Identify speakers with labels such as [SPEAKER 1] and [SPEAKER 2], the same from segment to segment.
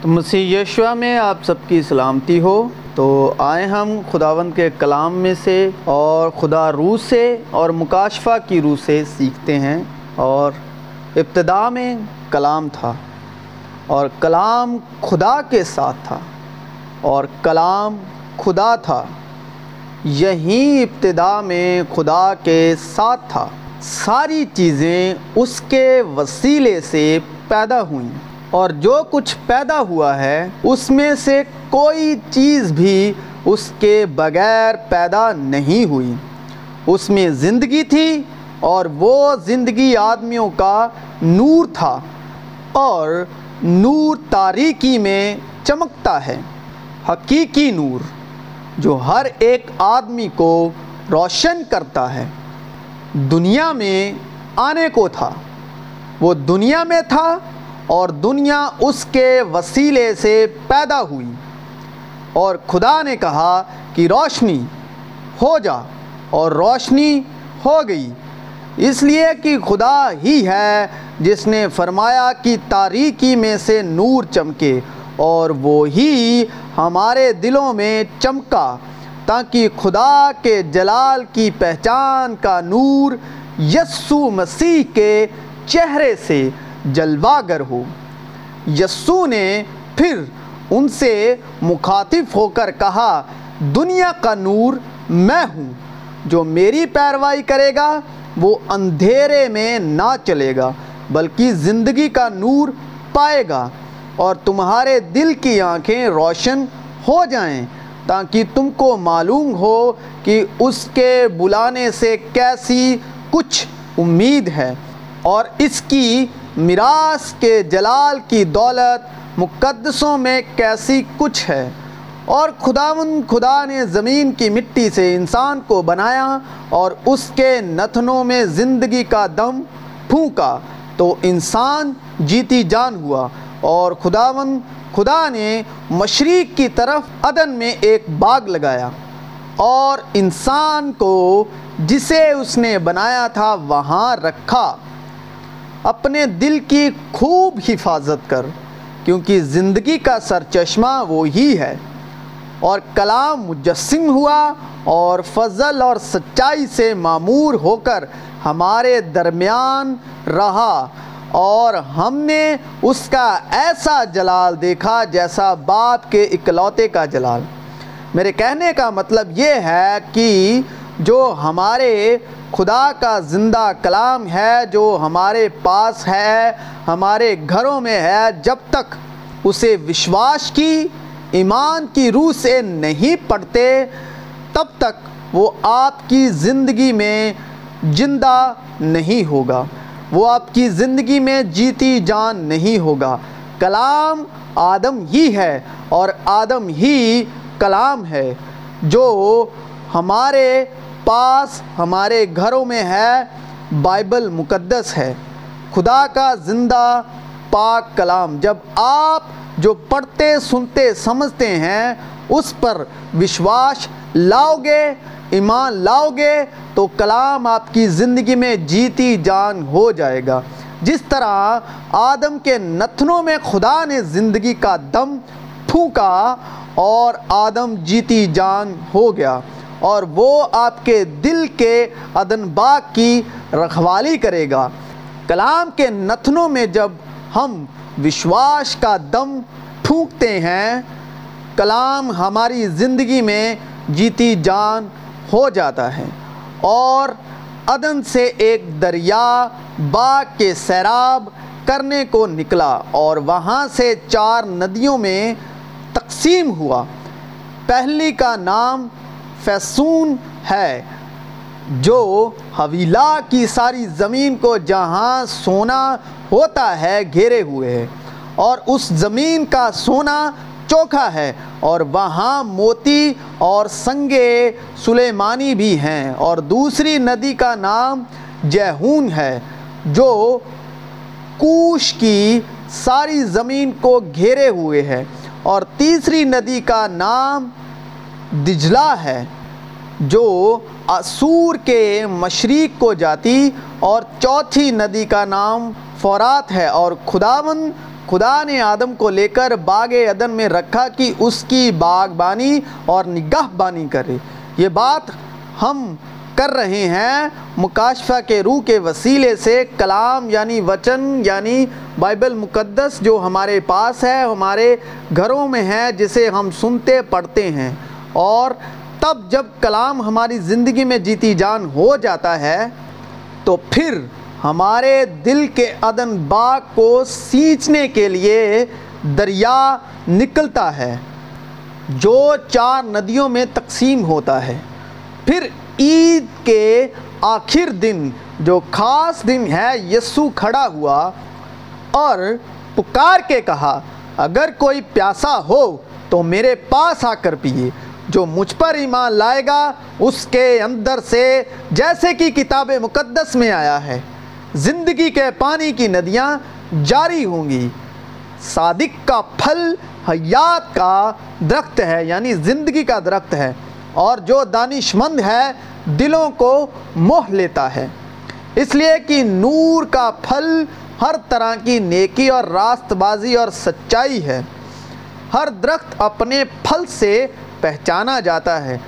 [SPEAKER 1] تو مسیح یشوا میں آپ سب کی سلامتی ہو۔ تو آئے ہم خداوند کے کلام میں سے اور خدا روح سے اور مکاشفہ کی روح سے سیکھتے ہیں۔ اور ابتدا میں کلام تھا اور کلام خدا کے ساتھ تھا اور کلام خدا تھا۔ یہی ابتدا میں خدا کے ساتھ تھا۔ ساری چیزیں اس کے وسیلے سے پیدا ہوئیں۔ اور جو کچھ پیدا ہوا ہے، اس میں سے کوئی چیز بھی اس کے بغیر پیدا نہیں ہوئی۔ اس میں زندگی تھی اور وہ زندگی آدمیوں کا نور تھا اور نور تاریکی میں چمکتا ہے، حقیقی نور جو ہر ایک آدمی کو روشن کرتا ہے۔ دنیا میں آنے کو تھا، وہ دنیا میں تھا اور دنیا اس کے وسیلے سے پیدا ہوئی۔ اور خدا نے کہا کہ روشنی ہو جا اور روشنی ہو گئی۔ اس لیے کہ خدا ہی ہے جس نے فرمایا کہ تاریکی میں سے نور چمکے اور وہی ہمارے دلوں میں چمکا، تاکہ خدا کے جلال کی پہچان کا نور یسو مسیح کے چہرے سے جلواگر ہو۔ یسو نے پھر ان سے مخاطب ہو کر کہا، دنیا کا نور میں ہوں، جو میری پیروائی کرے گا، وہ اندھیرے میں نہ چلے گا، بلکہ زندگی کا نور پائے گا اور تمہارے دل کی آنکھیں روشن ہو جائیں، تاکہ تم کو معلوم ہو کہ اس کے بلانے سے کیسی کچھ امید ہے۔ اور اس کی میراث کے جلال کی دولت مقدسوں میں کیسی کچھ ہے؟ اور خداون خدا نے زمین کی مٹی سے انسان کو بنایا اور اس کے نتنوں میں زندگی کا دم پھونکا تو انسان جیتی جان ہوا اور خداون خدا نے مشرق کی طرف عدن میں ایک باغ لگایا اور انسان کو جسے اس نے بنایا تھا وہاں رکھا۔ اپنے دل کی خوب حفاظت کر، کیونکہ زندگی کا سرچشمہ وہی ہے۔ اور کلام مجسم ہوا اور فضل اور سچائی سے معمور ہو کر ہمارے درمیان رہا۔ اور ہم نے اس کا ایسا جلال دیکھا جیسا باپ کے اکلوتے کا جلال۔ میرے کہنے کا مطلب یہ ہے کہ جو ہمارے خدا کا زندہ کلام ہے، جو ہمارے پاس ہے، ہمارے گھروں میں ہے، جب تک اسے وشواس کی، ایمان کی روح سے نہیں پڑھتے، تب تک وہ آپ کی زندگی میں زندہ نہیں ہوگا۔ وہ آپ کی زندگی میں جیتی جان نہیں ہوگا۔ کلام آدم ہی ہے اور آدم ہی کلام ہے، جو ہمارے پاس، ہمارے گھروں میں ہے، بائبل مقدس ہے۔ خدا کا زندہ پاک کلام، جب آپ جو پڑھتے، سنتے، سمجھتے ہیں، اس پر وشواس لاؤ گے، ایمان لاؤ گے، تو کلام آپ کی زندگی میں جیتی جان ہو جائے گا۔ جس طرح آدم کے نتنوں میں خدا نے زندگی کا دم پھونکا اور آدم جیتی جان ہو گیا اور وہ آپ کے دل کے عدن باغ کی رکھوالی کرے گا۔ کلام کے نتنوں میں جب ہم وشواس کا دم پھونکتے ہیں، کلام ہماری زندگی میں جیتی جان ہو جاتا ہے اور عدن سے ایک دریا باغ کے سیراب کرنے کو نکلا اور وہاں سے چار ندیوں میں تقسیم ہوا۔ پہلی کا نام فیسون ہے، جو حویلا کی ساری زمین کو جہاں سونا ہوتا ہے گھیرے ہوئے ہے، اور اس زمین کا سونا چوکھا ہے، اور وہاں موتی اور سنگے سلیمانی بھی ہیں۔ اور دوسری ندی کا نام جہون ہے، جو کوش کی ساری زمین کو گھیرے ہوئے ہے۔ اور تیسری ندی کا نام دجلہ ہے، جو اسور کے مشرق کو جاتی اور چوتھی ندی کا نام فورات ہے اور خداون خدا نے آدم کو لے کر باغ عدن میں رکھا کہ اس کی باغبانی اور نگاہ بانی کرے۔ یہ بات ہم کر رہے ہیں، مکاشفہ کے روح کے وسیلے سے کلام یعنی وچن یعنی بائبل مقدس جو ہمارے پاس ہے، ہمارے گھروں میں ہے، جسے ہم سنتے، پڑھتے ہیں۔ اور تب جب کلام ہماری زندگی میں جیتی جان ہو جاتا ہے، تو پھر ہمارے دل کے عدن باغ کو سینچنے کے لیے دریا نکلتا ہے، جو چار ندیوں میں تقسیم ہوتا ہے۔ پھر عید کے آخر دن جو خاص دن ہے، یسو کھڑا ہوا اور پکار کے کہا، اگر کوئی پیاسا ہو تو میرے پاس آ کر پیے جو مجھ پر ایمان لائے گا، اس کے اندر سے جیسے کہ کتاب مقدس میں آیا ہے، زندگی کے پانی کی ندیاں جاری ہوں گی۔ صادق کا پھل حیات کا درخت ہے یعنی زندگی کا درخت ہے۔ اور جو دانش مند ہے، دلوں کو موہ لیتا ہے۔ اس لیے کہ نور کا پھل ہر طرح کی نیکی اور راست بازی اور سچائی ہے۔ ہر درخت اپنے پھل سے پہچانا جاتا ہے۔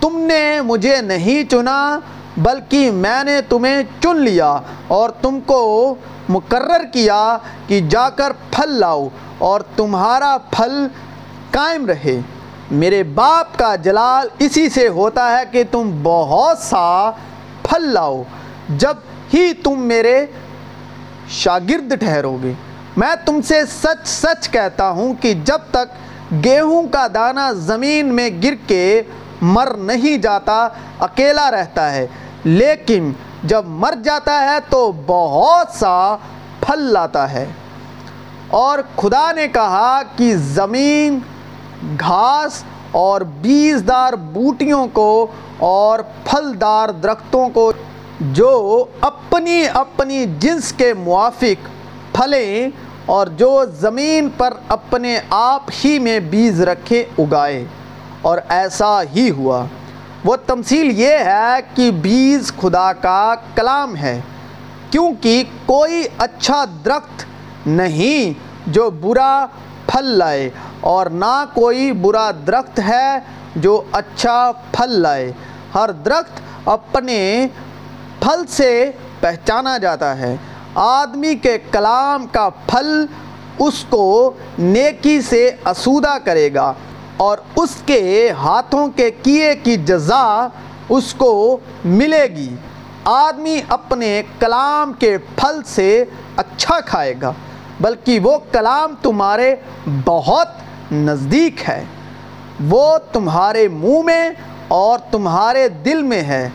[SPEAKER 1] تم نے مجھے نہیں چنا، بلکہ میں نے تمہیں چن لیا اور تم کو مقرر کیا کہ جا کر پھل لاؤ اور تمہارا پھل قائم رہے۔ میرے باپ کا جلال اسی سے ہوتا ہے کہ تم بہت سا پھل لاؤ، جب ہی تم میرے شاگرد ٹھہرو گے میں تم سے سچ سچ کہتا ہوں کہ جب تک گیہوں کا دانہ زمین میں گر کے مر نہیں جاتا، اکیلا رہتا ہے۔ لیکن جب مر جاتا ہے تو بہت سا پھل لاتا ہے۔ اور خدا نے کہا کہ زمین گھاس اور بیزدار بوٹیوں کو اور پھلدار درختوں کو جو اپنی اپنی جنس کے موافق پھلیں اور جو زمین پر اپنے آپ ہی میں بیج رکھے اگائے۔ اور ایسا ہی ہوا۔ وہ تمثیل یہ ہے کہ بیج خدا کا کلام ہے، کیونکہ کوئی اچھا درخت نہیں جو برا پھل لائے۔ اور نہ کوئی برا درخت ہے جو اچھا پھل لائے۔ ہر درخت اپنے پھل سے پہچانا جاتا ہے۔ آدمی کے کلام کا پھل اس کو نیکی سے اسودہ کرے گا اور اس کے ہاتھوں کے کیے کی جزا اس کو ملے گی۔ آدمی اپنے کلام کے پھل سے اچھا کھائے گا، بلکہ وہ کلام تمہارے بہت نزدیک ہے، وہ تمہارے منہ میں اور تمہارے دل میں ہے،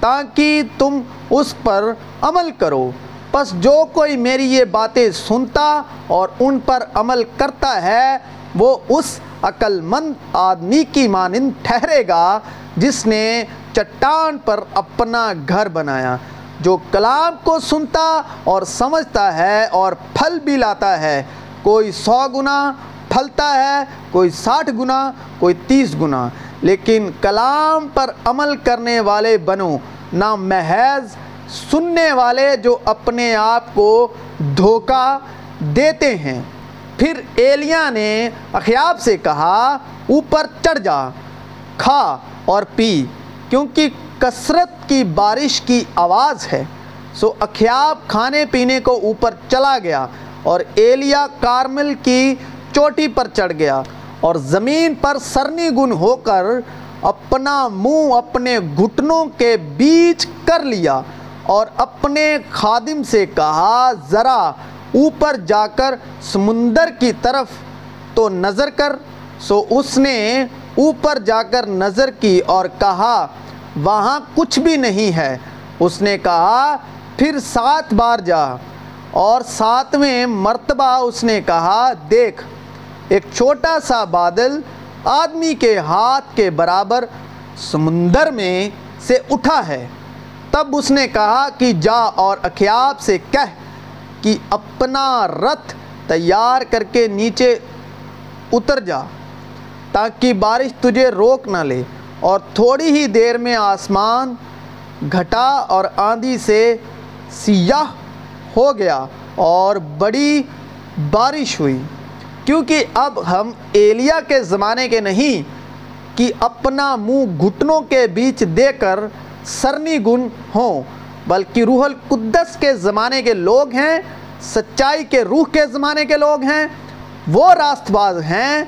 [SPEAKER 1] تاکہ تم اس پر عمل کرو۔ پس جو کوئی میری یہ باتیں سنتا اور ان پر عمل کرتا ہے، وہ اس عقل مند آدمی کی مانند ٹھہرے گا، جس نے چٹان پر اپنا گھر بنایا۔ جو کلام کو سنتا اور سمجھتا ہے اور پھل بھی لاتا ہے، کوئی سو گنا پھلتا ہے، کوئی ساٹھ گنا، کوئی تیس گنا۔ لیکن کلام پر عمل کرنے والے بنو، نہ محض سننے والے جو اپنے آپ کو دھوکہ دیتے ہیں۔ پھر ایلیا نے اخیاب سے کہا، اوپر چڑھ جا، کھا اور پی، کیونکہ کثرت کی بارش کی آواز ہے۔ سو اخیاب کھانے پینے کو اوپر چلا گیا اور ایلیا کارمل کی چوٹی پر چڑھ گیا اور زمین پر سرنی گن ہو کر اپنا منہ اپنے گھٹنوں کے بیچ کر لیا اور اپنے خادم سے کہا، ذرا اوپر جا کر سمندر کی طرف تو نظر کر۔ سو اس نے اوپر جا کر نظر کی اور کہا، وہاں کچھ بھی نہیں ہے۔ اس نے کہا، پھر سات بار جا۔ اور ساتویں مرتبہ اس نے کہا، دیکھ ایک چھوٹا سا بادل آدمی کے ہاتھ کے برابر سمندر میں سے اٹھا ہے۔ تب اس نے کہا کہ جا اور اخیاب سے کہہ کہ اپنا رتھ تیار کر کے نیچے اتر جا تاکہ بارش تجھے روک نہ لے اور تھوڑی ہی دیر میں آسمان گھٹا اور آندھی سے سیاہ ہو گیا اور بڑی بارش ہوئی۔ کیونکہ اب ہم ایلیا کے زمانے کے نہیں، کہ اپنا منہ گھٹنوں کے بیچ دے کر سرنی گن ہوں، بلکہ روح القدس کے زمانے کے لوگ ہیں، سچائی کے روح کے زمانے کے لوگ ہیں، وہ راست باز ہیں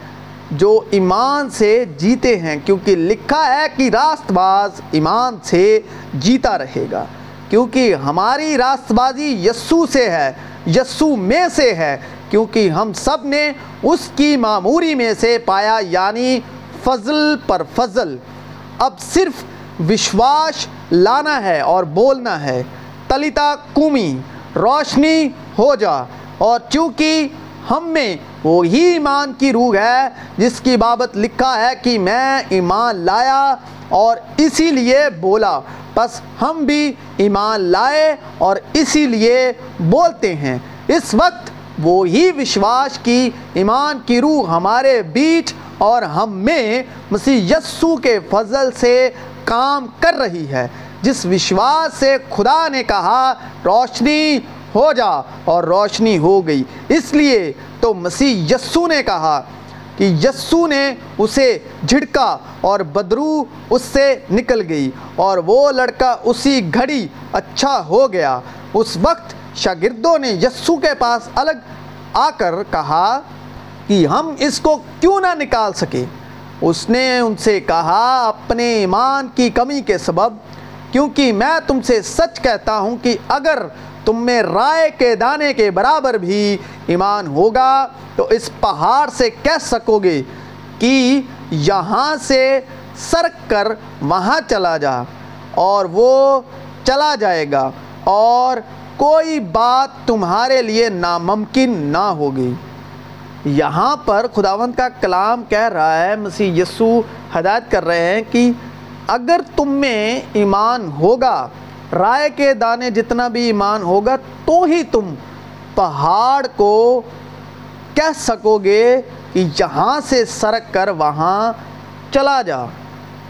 [SPEAKER 1] جو ایمان سے جیتے ہیں، کیونکہ لکھا ہے کہ راست باز ایمان سے جیتا رہے گا۔ کیونکہ ہماری راست بازی یسو سے ہے، یسو میں سے ہے کیونکہ ہم سب نے اس کی معموری میں سے پایا یعنی فضل پر فضل۔ اب صرف وشواس لانا ہے اور بولنا ہے۔ تلیتا کومی، روشنی ہو جا۔ اور چونکہ ہم میں وہی ایمان کی روح ہے، جس کی بابت لکھا ہے کہ میں ایمان لایا اور اسی لیے بولا۔ بس ہم بھی ایمان لائے اور اسی لیے بولتے ہیں۔ اس وقت وہی وشواس کی ایمان کی روح ہمارے بیچ اور ہم میں مسیح یسو کے فضل سے کام کر رہی ہے۔ جس وشواس سے خدا نے کہا، روشنی ہو جا اور روشنی ہو گئی۔ اس لیے تو مسیح یسو نے کہا کہ یسو نے اسے جھڑکا اور بدرو اس سے نکل گئی اور وہ لڑکا اسی گھڑی اچھا ہو گیا۔ اس وقت شاگردوں نے یسو کے پاس الگ آ کر کہا کہ ہم اس کو کیوں نہ نکال سکے اس نے ان سے کہا، اپنے ایمان کی کمی کے سبب، کیونکہ میں تم سے سچ کہتا ہوں کہ اگر تم میں رائے کے دانے کے برابر بھی ایمان ہوگا، تو اس پہاڑ سے کہہ سکو گے کہ یہاں سے سرک کر وہاں چلا جا اور وہ چلا جائے گا اور کوئی بات تمہارے لیے ناممکن نہ ہوگی۔ یہاں پر خداوند کا کلام کہہ رہا ہے، مسیح یسو ہدایت کر رہے ہیں کہ اگر تم میں ایمان ہوگا، رائے کے دانے جتنا بھی ایمان ہوگا، تو ہی تم پہاڑ کو کہہ سکو گے کہ یہاں سے سرک کر وہاں چلا جا۔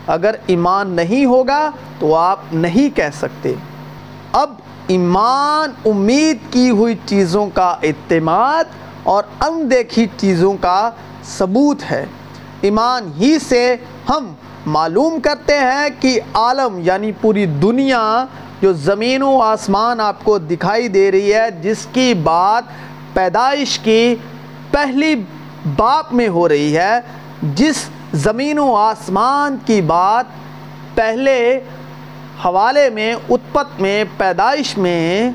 [SPEAKER 1] اگر ایمان نہیں ہوگا تو آپ نہیں کہہ سکتے۔ اب ایمان، امید کی ہوئی چیزوں کا اعتماد اور اندیکھی چیزوں کا ثبوت ہے۔ ایمان ہی سے ہم معلوم کرتے ہیں کہ عالم یعنی پوری دنیا جو زمین و آسمان آپ کو دکھائی دے رہی ہے، جس کی بات پیدائش کی پہلی باپ میں ہو رہی ہے، جس زمین و آسمان کی بات پہلے حوالے میں، اتپت میں، پیدائش میں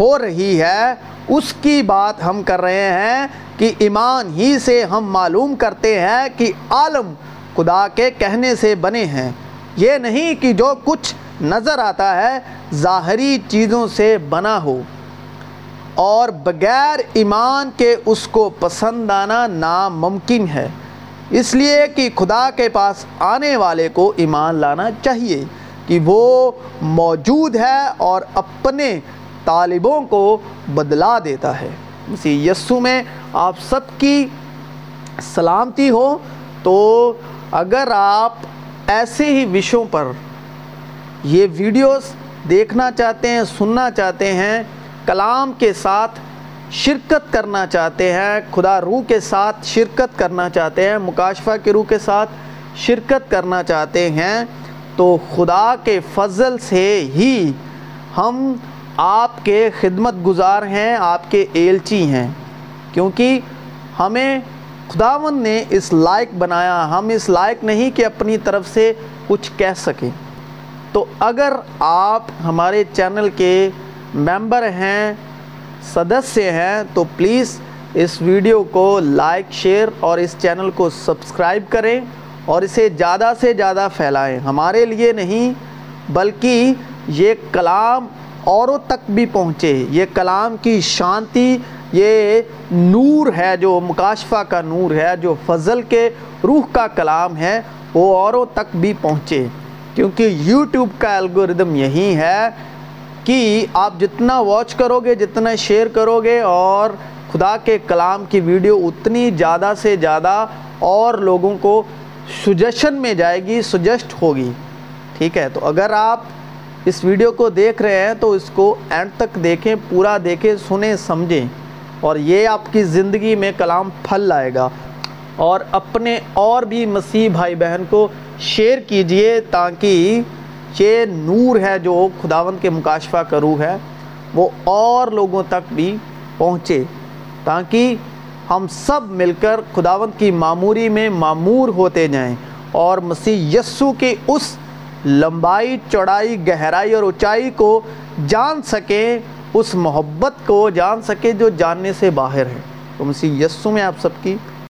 [SPEAKER 1] ہو رہی ہے۔ اس کی بات ہم کر رہے ہیں کہ ایمان ہی سے ہم معلوم کرتے ہیں کہ عالم خدا کے کہنے سے بنے ہیں۔ یہ نہیں کہ جو کچھ نظر آتا ہے ظاہری چیزوں سے بنا ہو۔ اور بغیر ایمان کے اس کو پسند آنا ناممکن ہے۔ اس لیے کہ خدا کے پاس آنے والے کو ایمان لانا چاہیے۔ کہ وہ موجود ہے اور اپنے طالبوں کو بدلا دیتا ہے۔ مسیح یسو میں آپ سب کی سلامتی ہو، تو اگر آپ ایسے ہی وشوں پر یہ ویڈیوز دیکھنا چاہتے ہیں، سننا چاہتے ہیں، کلام کے ساتھ شرکت کرنا چاہتے ہیں، خدا روح کے ساتھ شرکت کرنا چاہتے ہیں، مکاشفہ کے روح کے ساتھ شرکت کرنا چاہتے ہیں تو خدا کے فضل سے ہی ہم آپ کے خدمت گزار ہیں، آپ کے ایلچی ہیں۔ کیونکہ ہمیں خداون نے اس لائق بنایا، ہم اس لائق نہیں کہ اپنی طرف سے کچھ کہہ سکیں۔ تو اگر آپ ہمارے چینل کے ممبر ہیں، سدسیہ ہیں، تو پلیز اس ویڈیو کو لائک، شیئر اور اس چینل کو سبسکرائب کریں۔ اور اسے زیادہ سے زیادہ پھیلائیں۔ ہمارے لیے نہیں، بلکہ یہ کلام اوروں تک بھی پہنچے۔ یہ کلام کی شانتی، یہ نور ہے جو مکاشفہ کا نور ہے، جو فضل کے روح کا کلام ہے، وہ اوروں تک بھی پہنچے۔ کیونکہ یوٹیوب کا الگوریدم یہی ہے کہ آپ جتنا واچ کرو گے جتنا شیئر کرو گے اور خدا کے کلام کی ویڈیو اتنی زیادہ سے زیادہ اور لوگوں کو سجیشن میں جائے گی سجیسٹ ہوگی، ٹھیک ہے؟ تو اگر آپ اس ویڈیو کو دیکھ رہے ہیں تو اس کو اینڈ تک دیکھیں، پورا دیکھیں، سنیں، سمجھیں، اور یہ آپ کی زندگی میں کلام پھل لائے گا۔ اور اپنے اور بھی مسیح بھائی بہن کو شیئر کیجیے تاکہ یہ نور ہے جو خداوند کے مکاشفہ کا روح ہے، وہ اور لوگوں تک بھی پہنچے، تاکہ ہم سب مل کر خداون کی معموری میں معمور ہوتے جائیں اور مسیح یسو کی اس لمبائی، چوڑائی، گہرائی اور اونچائی کو جان سکیں، اس محبت کو جان سکیں جو جاننے سے باہر ہے۔ تو مسیح یسو میں آپ سب کی